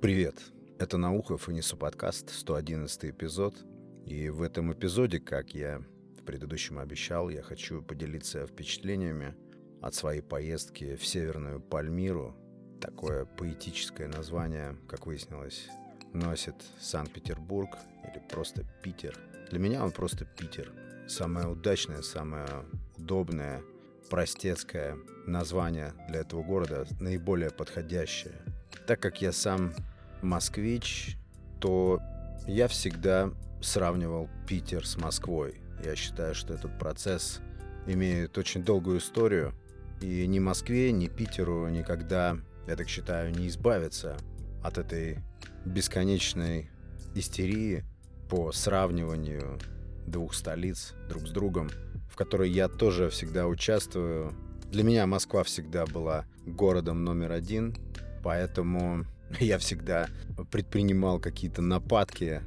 Привет, это Наухов и Несу подкаст, 111 эпизод. И в этом эпизоде, как я в предыдущем обещал, я хочу поделиться впечатлениями от своей поездки в Северную Пальмиру. Такое поэтическое название, как выяснилось, носит Санкт-Петербург или просто Питер. Для меня он просто Питер. Самое удачное, самое удобное, простецкое название для этого города, наиболее подходящее. Так как я сам москвич, то я всегда сравнивал Питер с Москвой. Я считаю, что этот процесс имеет очень долгую историю, и ни Москве, ни Питеру никогда, я так считаю, не избавиться от этой бесконечной истерии по сравниванию двух столиц друг с другом, в которой я тоже всегда участвую. Для меня Москва всегда была городом номер один, поэтому я всегда предпринимал какие-то нападки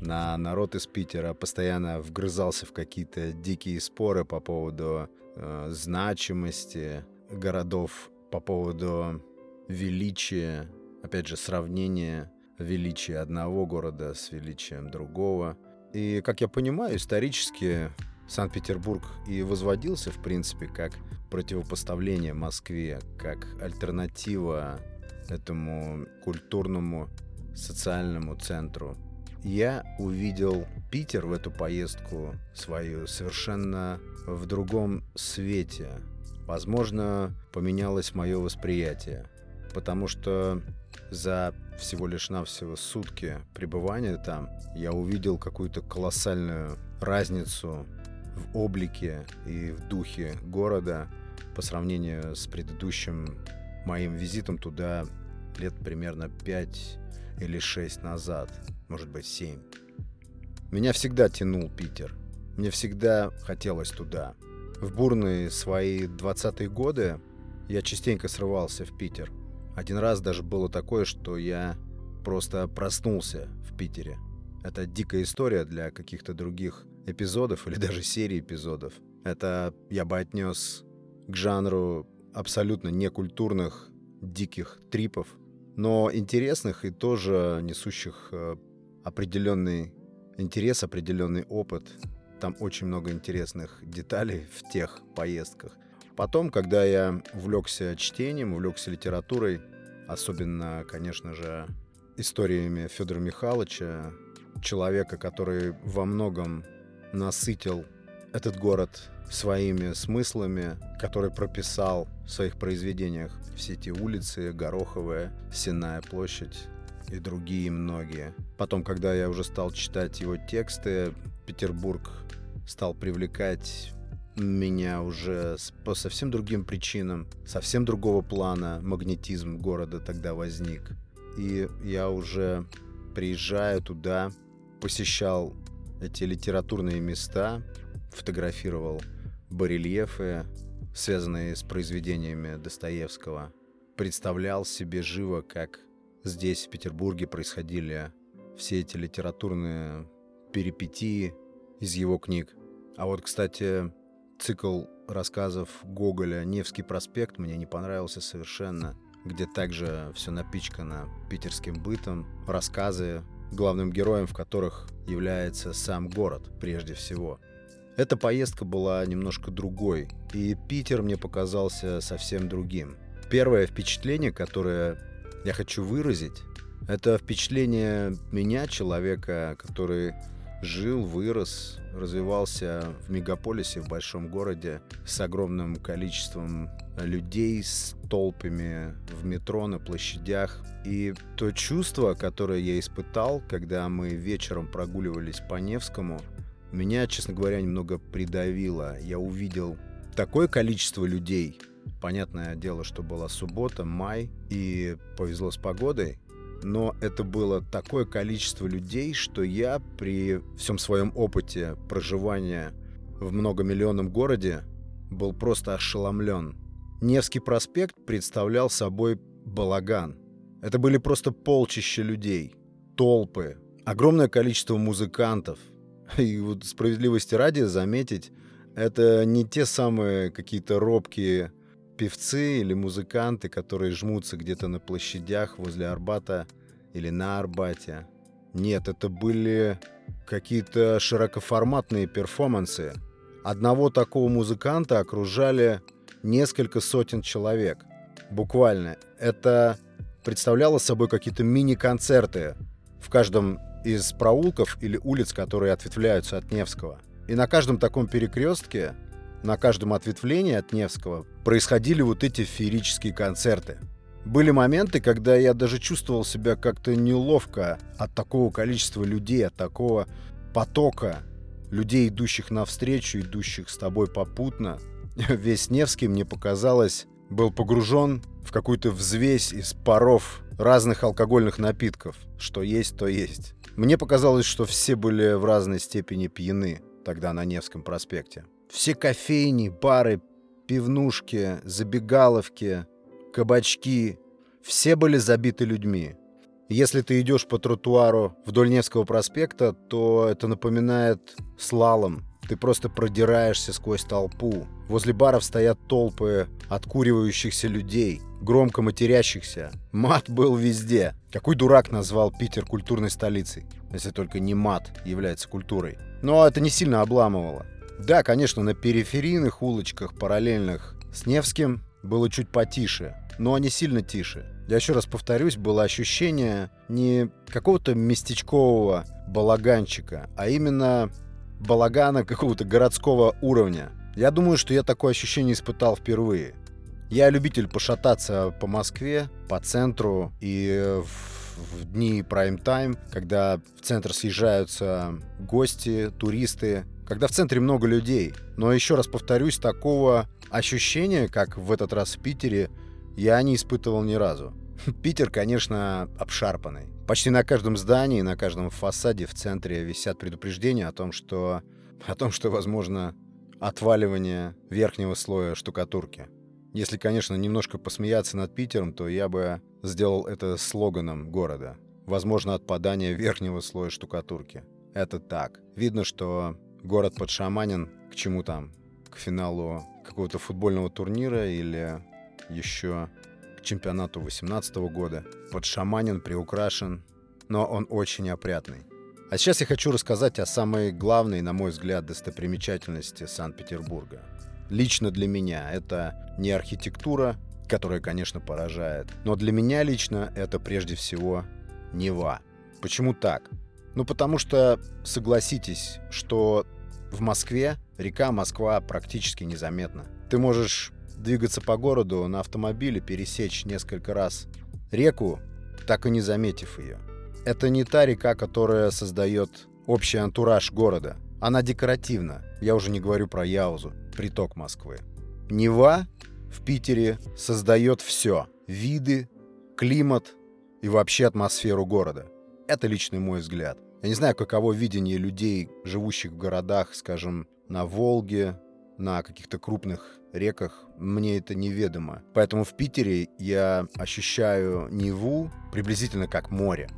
на народ из Питера, постоянно вгрызался в какие-то дикие споры по поводу э, значимости городов, по поводу величия, опять же, сравнения величия одного города с величием другого. И, как я понимаю, исторически Санкт-Петербург и возводился, в принципе, как противопоставление Москве, как альтернатива этому культурному социальному центру. Я увидел Питер в эту поездку свою совершенно в другом свете. Возможно, поменялось мое восприятие, потому что за всего лишь навсего сутки пребывания там я увидел какую-то колоссальную разницу в облике и в духе города по сравнению с предыдущим моим визитом туда лет примерно 5 или 6 назад, может быть 7. Меня всегда тянул Питер. Мне всегда хотелось туда. В бурные свои 20-е годы я частенько срывался в Питер. Один раз даже было такое, что я просто проснулся в Питере. Это дикая история для каких-то других эпизодов или даже серии эпизодов. Это я бы отнес к жанру абсолютно некультурных диких трипов, но интересных и тоже несущих э, определенный интерес, определенный опыт. Там очень много интересных деталей в тех поездках. Потом, когда я увлекся чтением, увлекся литературой, особенно, конечно же, историями Федора Михайловича, человека, который во многом насытил этот город своими смыслами, который прописал в своих произведениях все эти улицы, Гороховая, Сенная площадь и другие многие. Потом, когда я уже стал читать его тексты, Петербург стал привлекать меня уже по совсем другим причинам, совсем другого плана магнетизм города тогда возник. И я уже приезжаю туда, посещал эти литературные места, фотографировал барельефы, связанные с произведениями Достоевского. Представлял себе живо, как здесь, в Петербурге, происходили все эти литературные перипетии из его книг. А вот, кстати, цикл рассказов Гоголя «Невский проспект» мне не понравился совершенно, где также все напичкано питерским бытом, рассказы, главным героем в которых является сам город прежде всего – эта поездка была немножко другой, и Питер мне показался совсем другим. Первое впечатление, которое я хочу выразить, это впечатление меня, человека, который жил, вырос, развивался в мегаполисе, в большом городе с огромным количеством людей, с толпами в метро, на площадях. И то чувство, которое я испытал, когда мы вечером прогуливались по Невскому – меня, честно говоря, немного придавило. Я увидел такое количество людей. Понятное дело, что была суббота, май, и повезло с погодой. Но это было такое количество людей, что я при всем своем опыте проживания в многомиллионном городе был просто ошеломлен. Невский проспект представлял собой балаган. Это были просто полчища людей, толпы, огромное количество музыкантов – И вот справедливости ради заметить, это не те самые какие-то робкие певцы или музыканты, которые жмутся где-то на площадях возле Арбата или на Арбате. Нет, это были какие-то широкоформатные перформансы. Одного такого музыканта окружали несколько сотен человек. Буквально. Это представляло собой какие-то мини-концерты в каждом из проулков или улиц, которые ответвляются от Невского. И на каждом таком перекрестке, на каждом ответвлении от Невского происходили вот эти феерические концерты. Были моменты, когда я даже чувствовал себя как-то неловко от такого количества людей, от такого потока людей, идущих навстречу, идущих с тобой попутно. Весь Невский, мне показалось, был погружен в какую-то взвесь из паров разных алкогольных напитков. Что есть, то есть. Мне показалось, что все были в разной степени пьяны тогда на Невском проспекте. Все кофейни, бары, пивнушки, забегаловки, кабачки, все были забиты людьми. Если ты идешь по тротуару вдоль Невского проспекта, то это напоминает слалом. Ты просто продираешься сквозь толпу. Возле баров стоят толпы откуривающихся людей, громко матерящихся. Мат был везде. Какой дурак назвал Питер культурной столицей? Если только не мат является культурой. Но это не сильно обламывало. Да, конечно, на периферийных улочках, параллельных с Невским, было чуть потише, но не сильно тише. Я еще раз повторюсь, было ощущение не какого-то местечкового балаганчика, а именно балагана какого-то городского уровня. Я думаю, что я такое ощущение испытал впервые. Я любитель пошататься по Москве, по центру и в, в дни прайм-тайм, когда в центр съезжаются гости, туристы, когда в центре много людей. Но еще раз повторюсь, такого ощущения, как в этот раз в Питере, я не испытывал ни разу. Питер, конечно, обшарпанный. Почти на каждом здании, на каждом фасаде в центре висят предупреждения о том, что, о том, что возможно отваливание верхнего слоя штукатурки. Если, конечно, немножко посмеяться над Питером, то я бы сделал это слоганом города. Возможно, отпадание верхнего слоя штукатурки. Это так. Видно, что город подшаманен к чему там? К финалу какого-то футбольного турнира или еще к чемпионату 18 года. Подшаманен, приукрашен, но он очень опрятный. А сейчас я хочу рассказать о самой главной, на мой взгляд, достопримечательности Санкт-Петербурга. Лично для меня это не архитектура, которая, конечно, поражает, но для меня лично это прежде всего Нева. Почему так? Ну, потому что, согласитесь, что в Москве река Москва практически незаметна. Ты можешь двигаться по городу на автомобиле, пересечь несколько раз реку, так и не заметив ее. Это не та река, которая создает общий антураж города. Она декоративна. Я уже не говорю про Яузу, приток Москвы. Нева в Питере создает все. Виды, климат и вообще атмосферу города. Это личный мой взгляд. Я не знаю, каково видение людей, живущих в городах, скажем, на Волге, на каких-то крупных реках, мне это неведомо. Поэтому в Питере я ощущаю Неву приблизительно как море.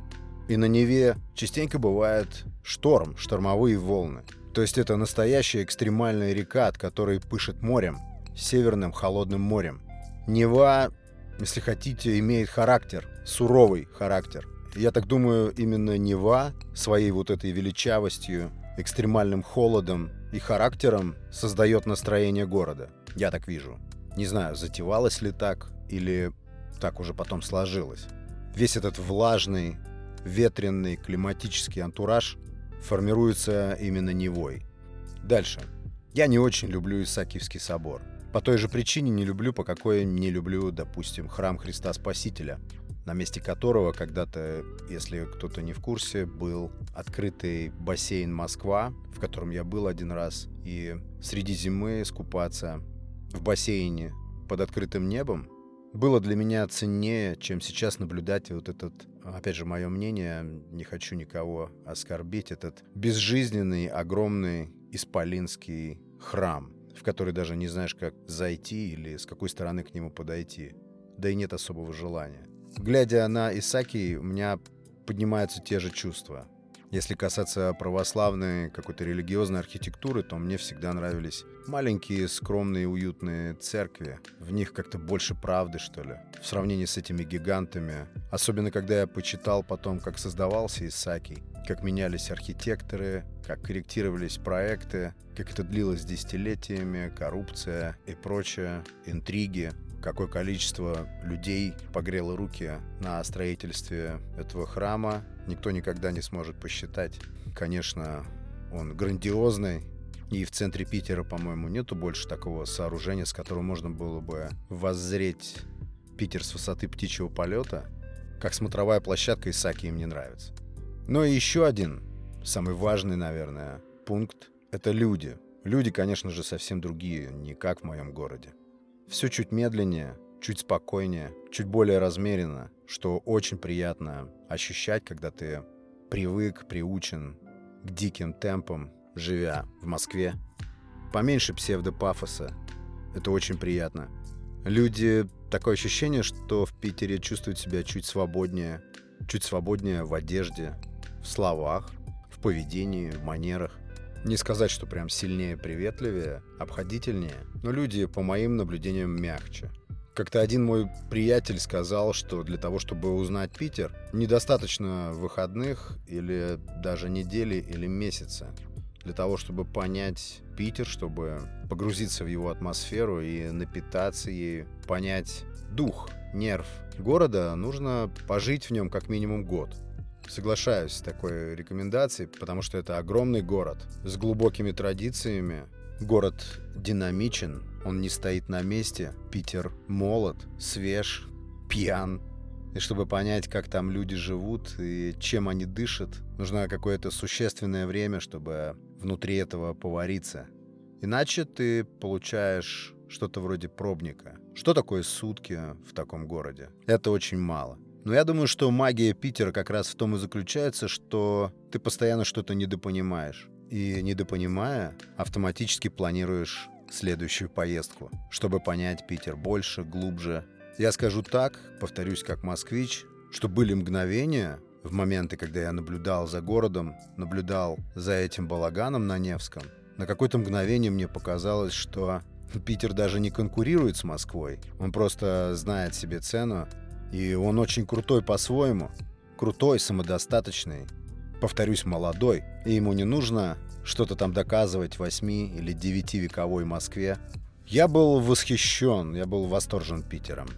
И на Неве частенько бывает шторм, штормовые волны. То есть это настоящая экстремальная река, от которой пышет морем, северным холодным морем. Нева, если хотите, имеет характер, суровый характер. Я так думаю, именно Нева своей вот этой величавостью, экстремальным холодом и характером создает настроение города. Я так вижу. Не знаю, затевалось ли так или так уже потом сложилось. Весь этот влажный, ветренный климатический антураж формируется именно Невой. Дальше. Я не очень люблю Исаакиевский собор. По той же причине не люблю, по какой не люблю, допустим, храм Христа Спасителя, на месте которого когда-то, если кто-то не в курсе, был открытый бассейн Москва, в котором я был один раз, и среди зимы скупаться в бассейне под открытым небом было для меня ценнее, чем сейчас наблюдать вот этот, опять же, мое мнение, не хочу никого оскорбить, этот безжизненный, огромный исполинский храм, в который даже не знаешь, как зайти или с какой стороны к нему подойти. Да и нет особого желания. Глядя на Исаки, у меня поднимаются те же чувства. Если касаться православной какой-то религиозной архитектуры, то мне всегда нравились маленькие, скромные, уютные церкви. В них как-то больше правды, что ли, в сравнении с этими гигантами. Особенно, когда я почитал потом, как создавался Исаакий, как менялись архитекторы, как корректировались проекты, как это длилось десятилетиями, коррупция и прочее, интриги какое количество людей погрело руки на строительстве этого храма, никто никогда не сможет посчитать. Конечно, он грандиозный, и в центре Питера, по-моему, нету больше такого сооружения, с которого можно было бы воззреть Питер с высоты птичьего полета, как смотровая площадка Исаки им не нравится. Но еще один, самый важный, наверное, пункт — это люди. Люди, конечно же, совсем другие, не как в моем городе. Все чуть медленнее, чуть спокойнее, чуть более размеренно, что очень приятно ощущать, когда ты привык, приучен к диким темпам, живя в Москве. Поменьше псевдопафоса. Это очень приятно. Люди... Такое ощущение, что в Питере чувствуют себя чуть свободнее. Чуть свободнее в одежде, в словах, в поведении, в манерах. Не сказать, что прям сильнее, приветливее, обходительнее, но люди, по моим наблюдениям, мягче. Как-то один мой приятель сказал, что для того, чтобы узнать Питер, недостаточно выходных или даже недели или месяца. Для того, чтобы понять Питер, чтобы погрузиться в его атмосферу и напитаться ею, понять дух, нерв города, нужно пожить в нем как минимум год соглашаюсь с такой рекомендацией, потому что это огромный город с глубокими традициями. Город динамичен, он не стоит на месте. Питер молод, свеж, пьян. И чтобы понять, как там люди живут и чем они дышат, нужно какое-то существенное время, чтобы внутри этого повариться. Иначе ты получаешь что-то вроде пробника. Что такое сутки в таком городе? Это очень мало. Но я думаю, что магия Питера как раз в том и заключается, что ты постоянно что-то недопонимаешь. И недопонимая, автоматически планируешь следующую поездку, чтобы понять Питер больше, глубже. Я скажу так, повторюсь как москвич, что были мгновения, в моменты, когда я наблюдал за городом, наблюдал за этим балаганом на Невском, на какое-то мгновение мне показалось, что Питер даже не конкурирует с Москвой. Он просто знает себе цену и он очень крутой по-своему. Крутой, самодостаточный. Повторюсь, молодой. И ему не нужно что-то там доказывать восьми или девятивековой Москве. Я был восхищен, я был восторжен Питером.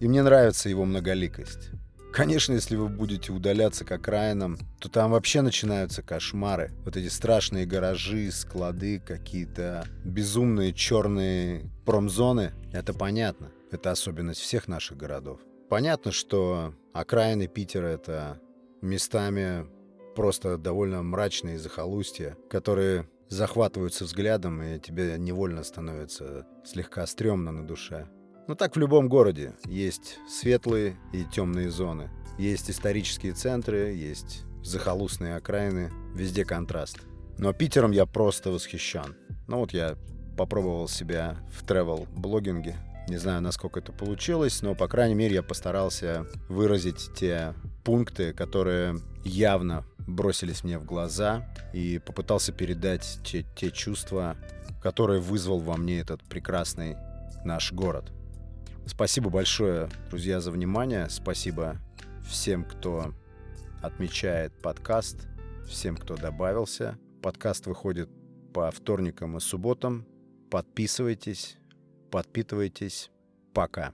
И мне нравится его многоликость. Конечно, если вы будете удаляться к окраинам, то там вообще начинаются кошмары. Вот эти страшные гаражи, склады, какие-то безумные черные промзоны. Это понятно. Это особенность всех наших городов. Понятно, что окраины Питера — это местами просто довольно мрачные захолустья, которые захватываются взглядом, и тебе невольно становится слегка стрёмно на душе. Но так в любом городе. Есть светлые и темные зоны. Есть исторические центры, есть захолустные окраины. Везде контраст. Но Питером я просто восхищен. Ну вот я попробовал себя в travel-блогинге, не знаю, насколько это получилось, но, по крайней мере, я постарался выразить те пункты, которые явно бросились мне в глаза, и попытался передать те, те чувства, которые вызвал во мне этот прекрасный наш город. Спасибо большое, друзья, за внимание. Спасибо всем, кто отмечает подкаст, всем, кто добавился. Подкаст выходит по вторникам и субботам. Подписывайтесь, подпитывайтесь. Пока.